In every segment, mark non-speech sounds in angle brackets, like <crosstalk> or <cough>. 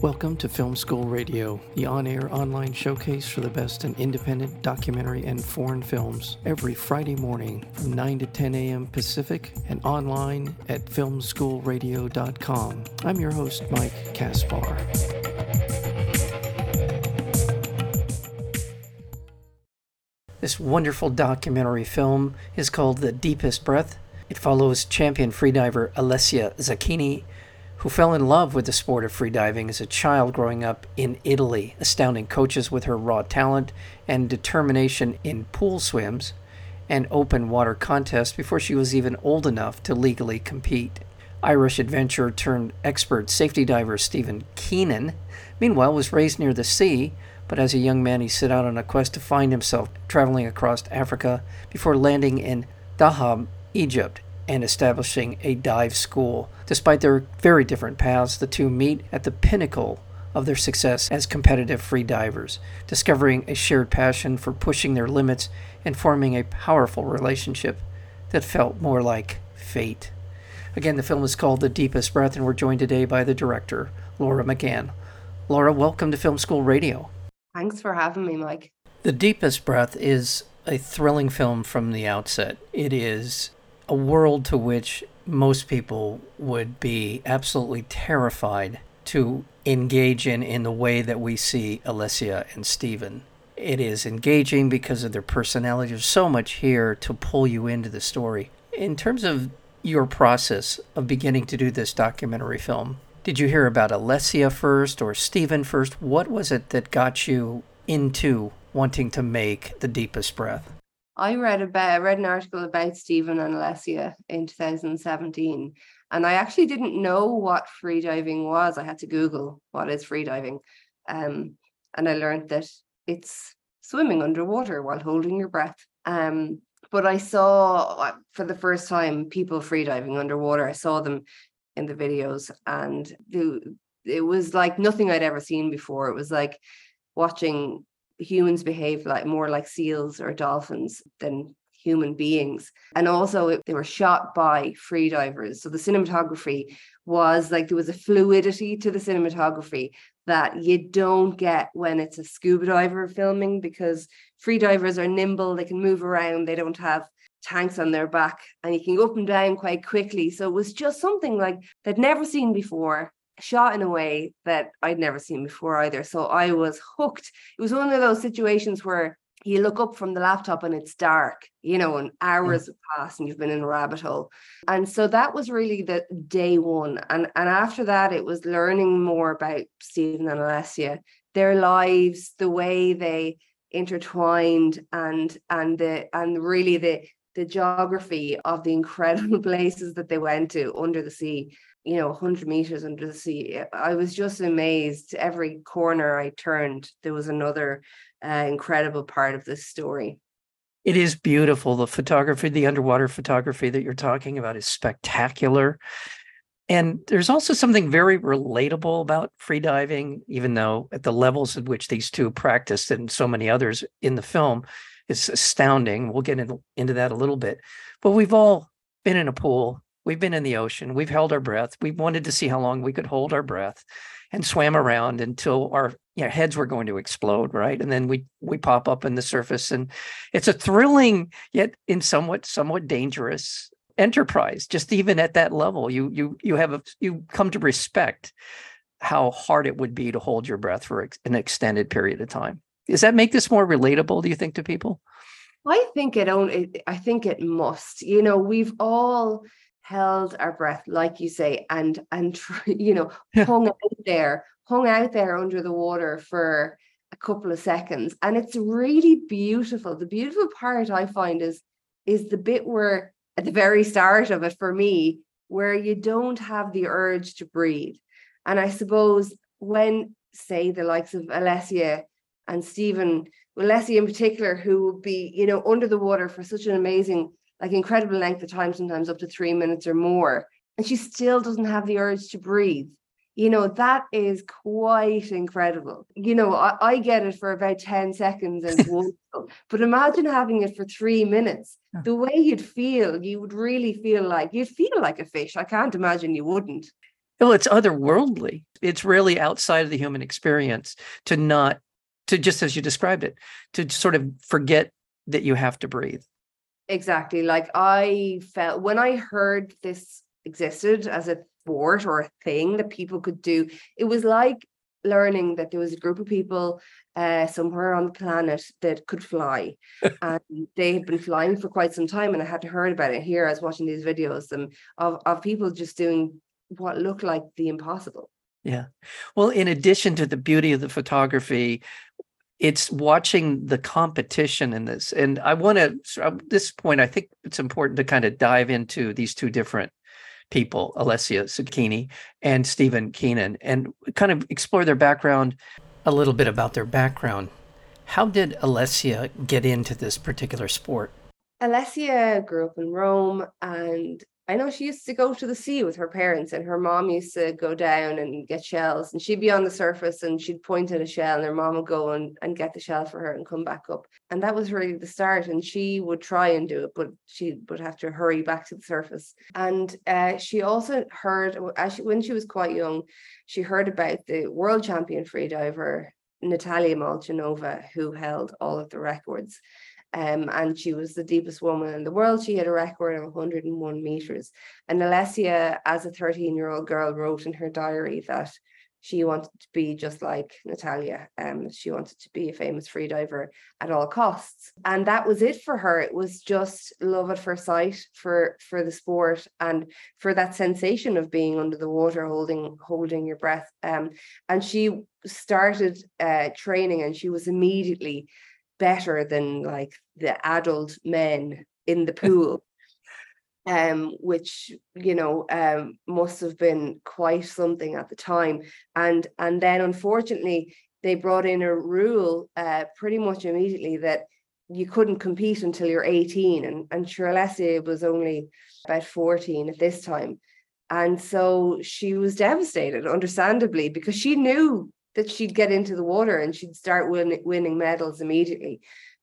Welcome to Film School Radio, the on air online showcase for the best in independent documentary and foreign films, every Friday morning from 9 to 10 a.m. Pacific and online at filmschoolradio.com. I'm your host, Mike Kaspar. This wonderful documentary film is called The Deepest Breath. It follows champion freediver Alessia Zecchini who fell in love with the sport of freediving as a child growing up in Italy, astounding coaches with her raw talent and determination in pool swims and open water contests before she was even old enough to legally compete. Irish adventurer turned expert safety diver Stephen Keenan, meanwhile, was raised near the sea, but as a young man, he set out on a quest to find himself traveling across Africa before landing in Dahab, Egypt, and establishing a dive school. Despite their very different paths, the two meet at the pinnacle of their success as competitive free divers, discovering a shared passion for pushing their limits and forming a powerful relationship that felt more like fate. Again, the film is called The Deepest Breath, and we're joined today by the director, Laura McGann. Laura, welcome to Film School Radio. Thanks for having me, Mike. The Deepest Breath is a thrilling film from the outset. It is a world to which most people would be absolutely terrified to engage in in the way that we see Alessia and Stephen. It is engaging because of their personality. There's so much here to pull you into the story. In terms of your process of beginning to do this documentary film, did you hear about Alessia first or Stephen first? What was it that got you into wanting to make The Deepest Breath? I read about read an article about Stephen and Alessia in 2017, and I actually didn't know what freediving was. I had to Google what is freediving, um, and I learned that it's swimming underwater while holding your breath. Um, but I saw uh, for the first time people freediving underwater. I saw them in the videos, and it was like nothing I'd ever seen before. It was like watching humans behave like more like seals or dolphins than human beings. And also, it, they were shot by free divers. So the cinematography was like there was a fluidity to the cinematography that you don't get when it's a scuba diver filming because free divers are nimble, they can move around, they don't have tanks on their back, and you can go up and down quite quickly. So it was just something like they'd never seen before shot in a way that I'd never seen before either. So I was hooked. It was one of those situations where you look up from the laptop and it's dark, you know, and hours have passed and you've been in a rabbit hole. And so that was really the day one. And and after that, it was learning more about Stephen and Alessia, their lives, the way they intertwined and and the and really the the geography of the incredible <laughs> places that they went to under the sea you know 100 meters under the sea i was just amazed. Every corner i turned there was another uh, incredible part of this story. It is beautiful. The photography the underwater photography that you're talking about is spectacular. And there's also something very relatable about freediving even though at the levels at which these two practiced and so many others in the film is astounding. We'll get into, into that a little bit. But we've all been in a pool We've been in the ocean. We've held our breath. We wanted to see how long we could hold our breath and swam around until our you know, heads were going to explode, right? And then we we pop up in the surface, and it's a thrilling yet in somewhat somewhat dangerous enterprise. Just even at that level, you you you have a, you come to respect how hard it would be to hold your breath for an extended period of time. Does that make this more relatable? Do you think to people? I think it only. I think it must. You know, we've all held our breath, like you say, and and <laughs> you know hung out there, hung out there under the water for a couple of seconds, and it's really beautiful. The beautiful part I find is is the bit where at the very start of it for me, where you don't have the urge to breathe, and I suppose when say the likes of Alessia and Stephen, Alessia in particular, who would be you know under the water for such an amazing like incredible length of time, sometimes up to three minutes or more. And she still doesn't have the urge to breathe. You know, that is quite incredible. You know, I, I get it for about 10 seconds and <laughs> wonderful. But imagine having it for three minutes. The way you'd feel, you would really feel like you'd feel like a fish. I can't imagine you wouldn't. Well, it's otherworldly. It's really outside of the human experience to not, to just as you described it, to sort of forget that you have to breathe. Exactly. Like I felt when I heard this existed as a sport or a thing that people could do, it was like learning that there was a group of people uh, somewhere on the planet that could fly. <laughs> and they had been flying for quite some time, and I hadn't heard about it. Here, I was watching these videos um, of, of people just doing what looked like the impossible. Yeah. Well, in addition to the beauty of the photography, it's watching the competition in this. And I want to, at this point, I think it's important to kind of dive into these two different people, Alessia Zecchini and Stephen Keenan, and kind of explore their background, a little bit about their background. How did Alessia get into this particular sport? Alessia grew up in Rome and I know she used to go to the sea with her parents, and her mom used to go down and get shells, and she'd be on the surface and she'd point at a shell, and her mom would go and, and get the shell for her and come back up. And that was really the start. And she would try and do it, but she would have to hurry back to the surface. And uh, she also heard, as she, when she was quite young, she heard about the world champion freediver Natalia Molchanova, who held all of the records. Um, and she was the deepest woman in the world. She had a record of 101 meters. And Alessia, as a 13 year old girl, wrote in her diary that she wanted to be just like Natalia. Um, she wanted to be a famous freediver at all costs. And that was it for her. It was just love at first sight for for the sport and for that sensation of being under the water, holding holding your breath. Um, and she started uh, training and she was immediately better than like the adult men in the <laughs> pool um which you know um must have been quite something at the time. And and then unfortunately they brought in a rule uh pretty much immediately that you couldn't compete until you're 18 and and sure was only about 14 at this time. And so she was devastated understandably because she knew that she'd get into the water and she'd start win, winning medals immediately.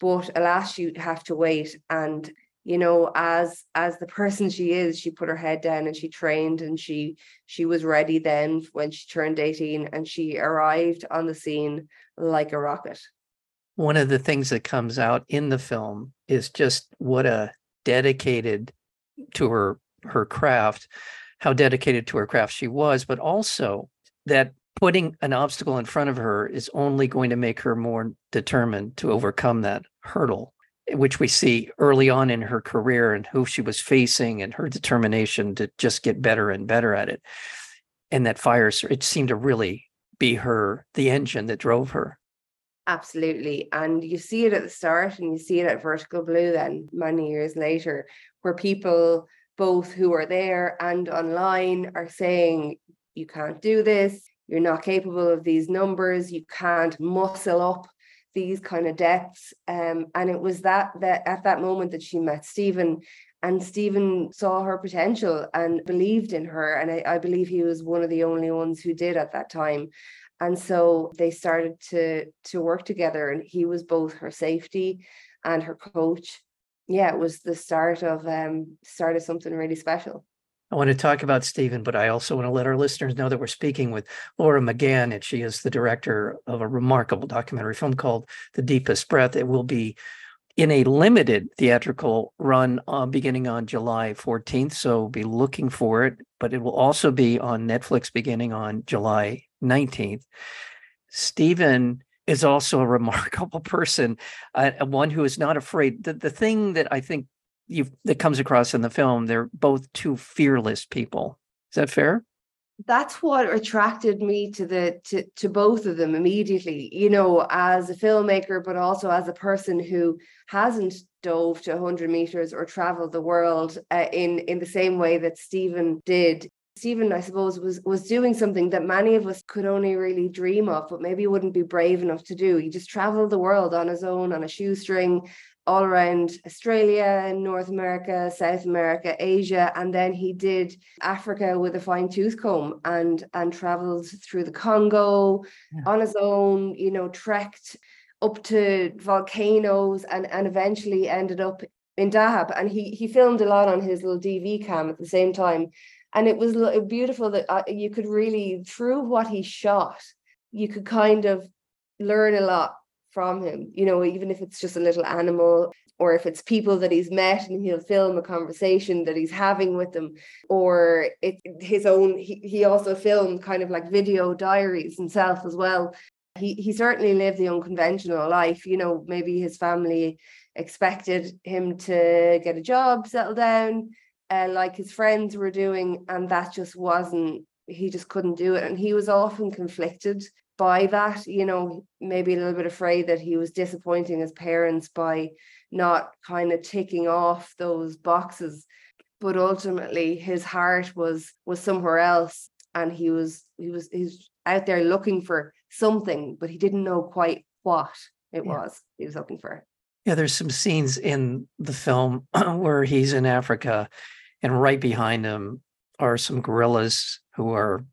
But alas, she'd have to wait. And you know, as as the person she is, she put her head down and she trained and she she was ready then when she turned 18 and she arrived on the scene like a rocket. One of the things that comes out in the film is just what a dedicated to her her craft, how dedicated to her craft she was, but also that putting an obstacle in front of her is only going to make her more determined to overcome that hurdle eh, which we see early on in her career and who she was facing and her determination to just get better and better at it. And that fire it seemed to really be her the engine that drove her. Absolutely. And you see it at the start and you see it at vertical blue then many years later where people both who are there and online are saying you can't do this you're not capable of these numbers, you can't muscle up these kind of depths. Um, and it was that that at that moment that she met Stephen and Stephen saw her potential and believed in her. And I, I believe he was one of the only ones who did at that time. And so they started to to work together and he was both her safety and her coach. Yeah, it was the start of um start of something really special. I want to talk about Stephen, but I also want to let our listeners know that we're speaking with Laura McGann, and she is the director of a remarkable documentary film called The Deepest Breath. It will be in a limited theatrical run uh, beginning on July 14th, so be looking for it, but it will also be on Netflix beginning on July 19th. Stephen is also a remarkable <laughs> person, uh, one who is not afraid. The, the thing that I think that comes across in the film they're both two fearless people. Is that fair? That's what attracted me to the to, to both of them immediately you know as a filmmaker but also as a person who hasn't dove to 100 meters or traveled the world uh, in in the same way that Stephen did. Stephen, I suppose, was was doing something that many of us could only really dream of, but maybe wouldn't be brave enough to do. He just traveled the world on his own on a shoestring, all around Australia, North America, South America, Asia, and then he did Africa with a fine tooth comb and and traveled through the Congo yeah. on his own. You know, trekked up to volcanoes and and eventually ended up in Dahab. And he he filmed a lot on his little DV cam at the same time and it was beautiful that uh, you could really through what he shot you could kind of learn a lot from him you know even if it's just a little animal or if it's people that he's met and he'll film a conversation that he's having with them or it his own he, he also filmed kind of like video diaries himself as well. He he certainly lived the unconventional life you know maybe his family expected him to get a job settle down uh, like his friends were doing and that just wasn't he just couldn't do it. And he was often conflicted by that you know maybe a little bit afraid that he was disappointing his parents by not kind of ticking off those boxes but ultimately his heart was was somewhere else and he was he was he's out there looking for something but he didn't know quite what it yeah. was he was looking for yeah there's some scenes in the film <clears throat> where he's in africa and right behind him are some gorillas who are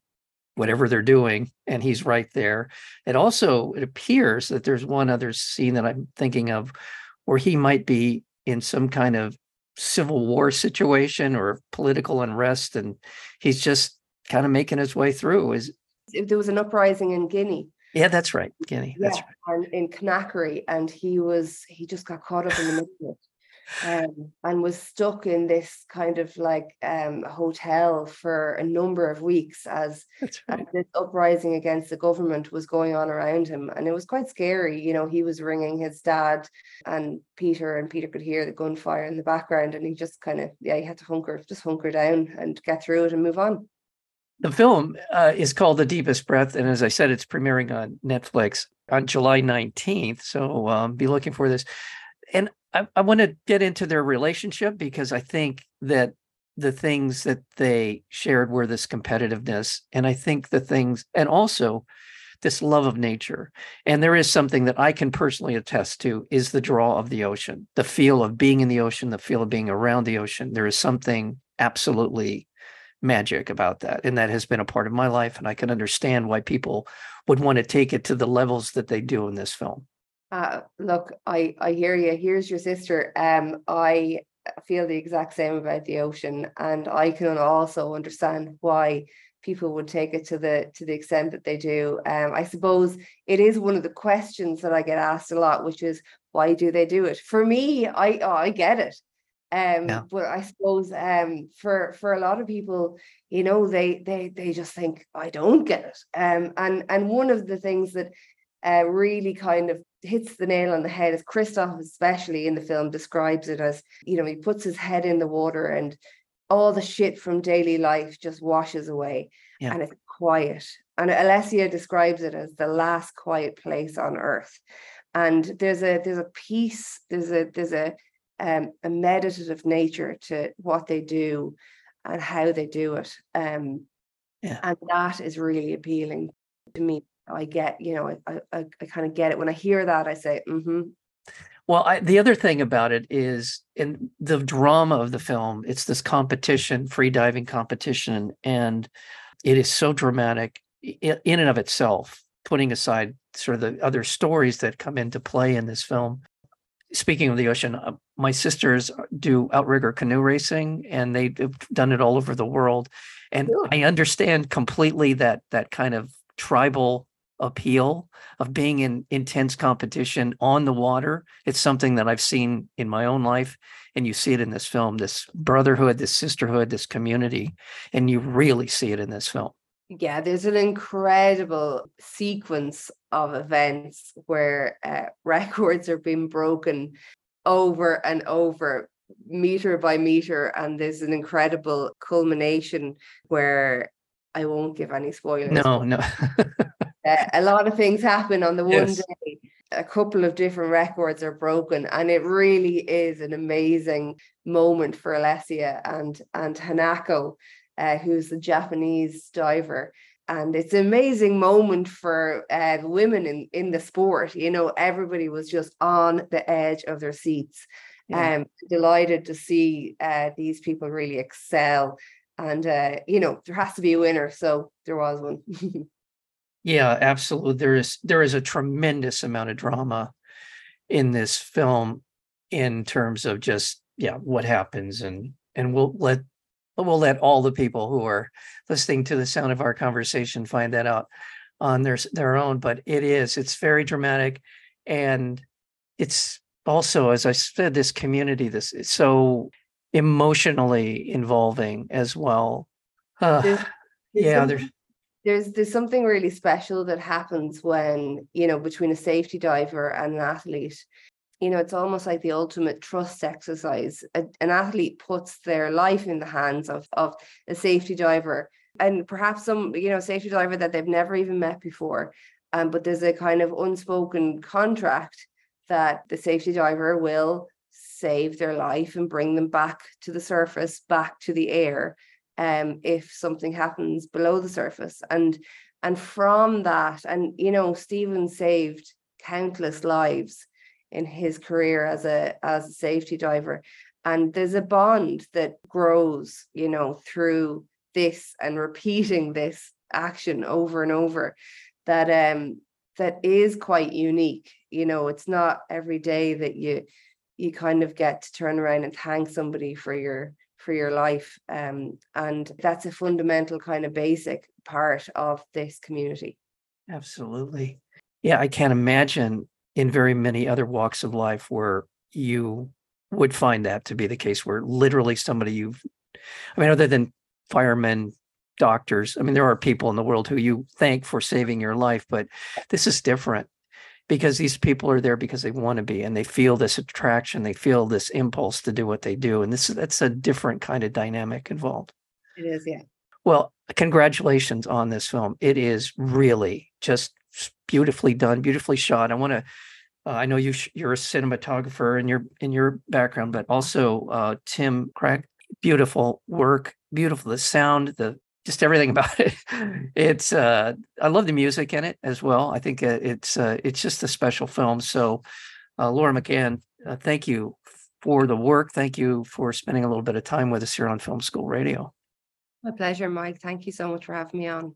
whatever they're doing and he's right there. It also it appears that there's one other scene that i'm thinking of where he might be in some kind of civil war situation or political unrest and he's just kind of making his way through is if there was an uprising in guinea. Yeah that's right guinea yeah, that's right in conakry and he was he just got caught up in the middle of it um, and was stuck in this kind of like um, hotel for a number of weeks as, right. as, this uprising against the government was going on around him. And it was quite scary. You know, he was ringing his dad and Peter, and Peter could hear the gunfire in the background. And he just kind of, yeah, he had to hunker, just hunker down and get through it and move on. The film uh, is called The Deepest Breath. And as I said, it's premiering on Netflix on July 19th. So um, be looking for this. And I, I want to get into their relationship because I think that the things that they shared were this competitiveness. And I think the things, and also this love of nature. And there is something that I can personally attest to is the draw of the ocean, the feel of being in the ocean, the feel of being around the ocean. There is something absolutely magic about that. And that has been a part of my life. And I can understand why people would want to take it to the levels that they do in this film. Uh, look, I I hear you. Here's your sister. Um, I feel the exact same about the ocean, and I can also understand why people would take it to the to the extent that they do. Um, I suppose it is one of the questions that I get asked a lot, which is why do they do it? For me, I oh, I get it. Um, yeah. but I suppose um for for a lot of people, you know, they they they just think I don't get it. Um, and and one of the things that uh, really kind of hits the nail on the head as Christoph, especially in the film, describes it as, you know, he puts his head in the water and all the shit from daily life just washes away yeah. and it's quiet. And Alessia describes it as the last quiet place on earth. And there's a there's a peace, there's a there's a um, a meditative nature to what they do and how they do it. Um, yeah. And that is really appealing to me. I get, you know, I I, I kind of get it. When I hear that, I say, mm-hmm. Well, I, the other thing about it is in the drama of the film, it's this competition, free diving competition, and it is so dramatic in, and of itself, putting aside sort of the other stories that come into play in this film. Speaking of the ocean, uh, my sisters do outrigger canoe racing, and they've done it all over the world. And I understand completely that that kind of tribal appeal of being in intense competition on the water. It's something that I've seen in my own life, and you see it in this film this brotherhood, this sisterhood, this community, and you really see it in this film. Yeah, there's an incredible sequence of events where uh, <laughs> records are being broken over and over meter by meter and there's an incredible culmination where I won't give any spoilers. No, no. <laughs> uh, a lot of things happen on the one yes. day. A couple of different records are broken, and it really is an amazing moment for Alessia and and Hanako, uh, who's the Japanese diver. And it's an amazing moment for uh, women in, in the sport. You know, everybody was just on the edge of their seats. Yeah. Um, delighted to see uh, these people really excel and uh, you know there has to be a winner so there was one <laughs> Yeah, absolutely. There is there is a tremendous amount of drama in this film in terms of just yeah what happens and and we'll let we'll let all the people who are listening to the sound of our conversation find that out on their their own. But it is, it's very dramatic, and it's also, as I said, this community, this is so emotionally involving as well. <sighs> Uh, yeah, there's there's there's something really special that happens when you know between a safety diver and an athlete. You know it's almost like the ultimate trust exercise. A- an athlete puts their life in the hands of of a safety diver. And perhaps some you know safety diver that they've never even met before um, but there's a kind of unspoken contract that the safety diver will save their life and bring them back to the surface back to the air um, if something happens below the surface. And and from that, and you know, Stephen saved countless lives in his career as a as a safety diver. And there's a bond that grows, you know, through this and repeating this action over and over that um that is quite unique. You know, it's not every day that you you kind of get to turn around and thank somebody for your for your life. Um, and that's a fundamental kind of basic part of this community. Absolutely. Yeah, I can't imagine in very many other walks of life where you would find that to be the case, where literally somebody you've, I mean, other than firemen, doctors, I mean, there are people in the world who you thank for saving your life, but this is different because these people are there because they want to be and they feel this attraction, they feel this impulse to do what they do. And this that's a different kind of dynamic involved. It is, yeah. Well, congratulations on this film. It is really just beautifully done, beautifully shot. I want to. Uh, I know you sh- you're a cinematographer in your in your background, but also uh, Tim Cragg. Beautiful work, beautiful the sound, the just everything <laughs> about it. It's uh, I love the music in it as well. I think uh, it's uh, it's just a special film. So, uh, Laura McGann, uh, thank you for the work. Thank you for spending a little bit of time with us here on Film School Radio. My pleasure, Mike. Thank you so much for having me on.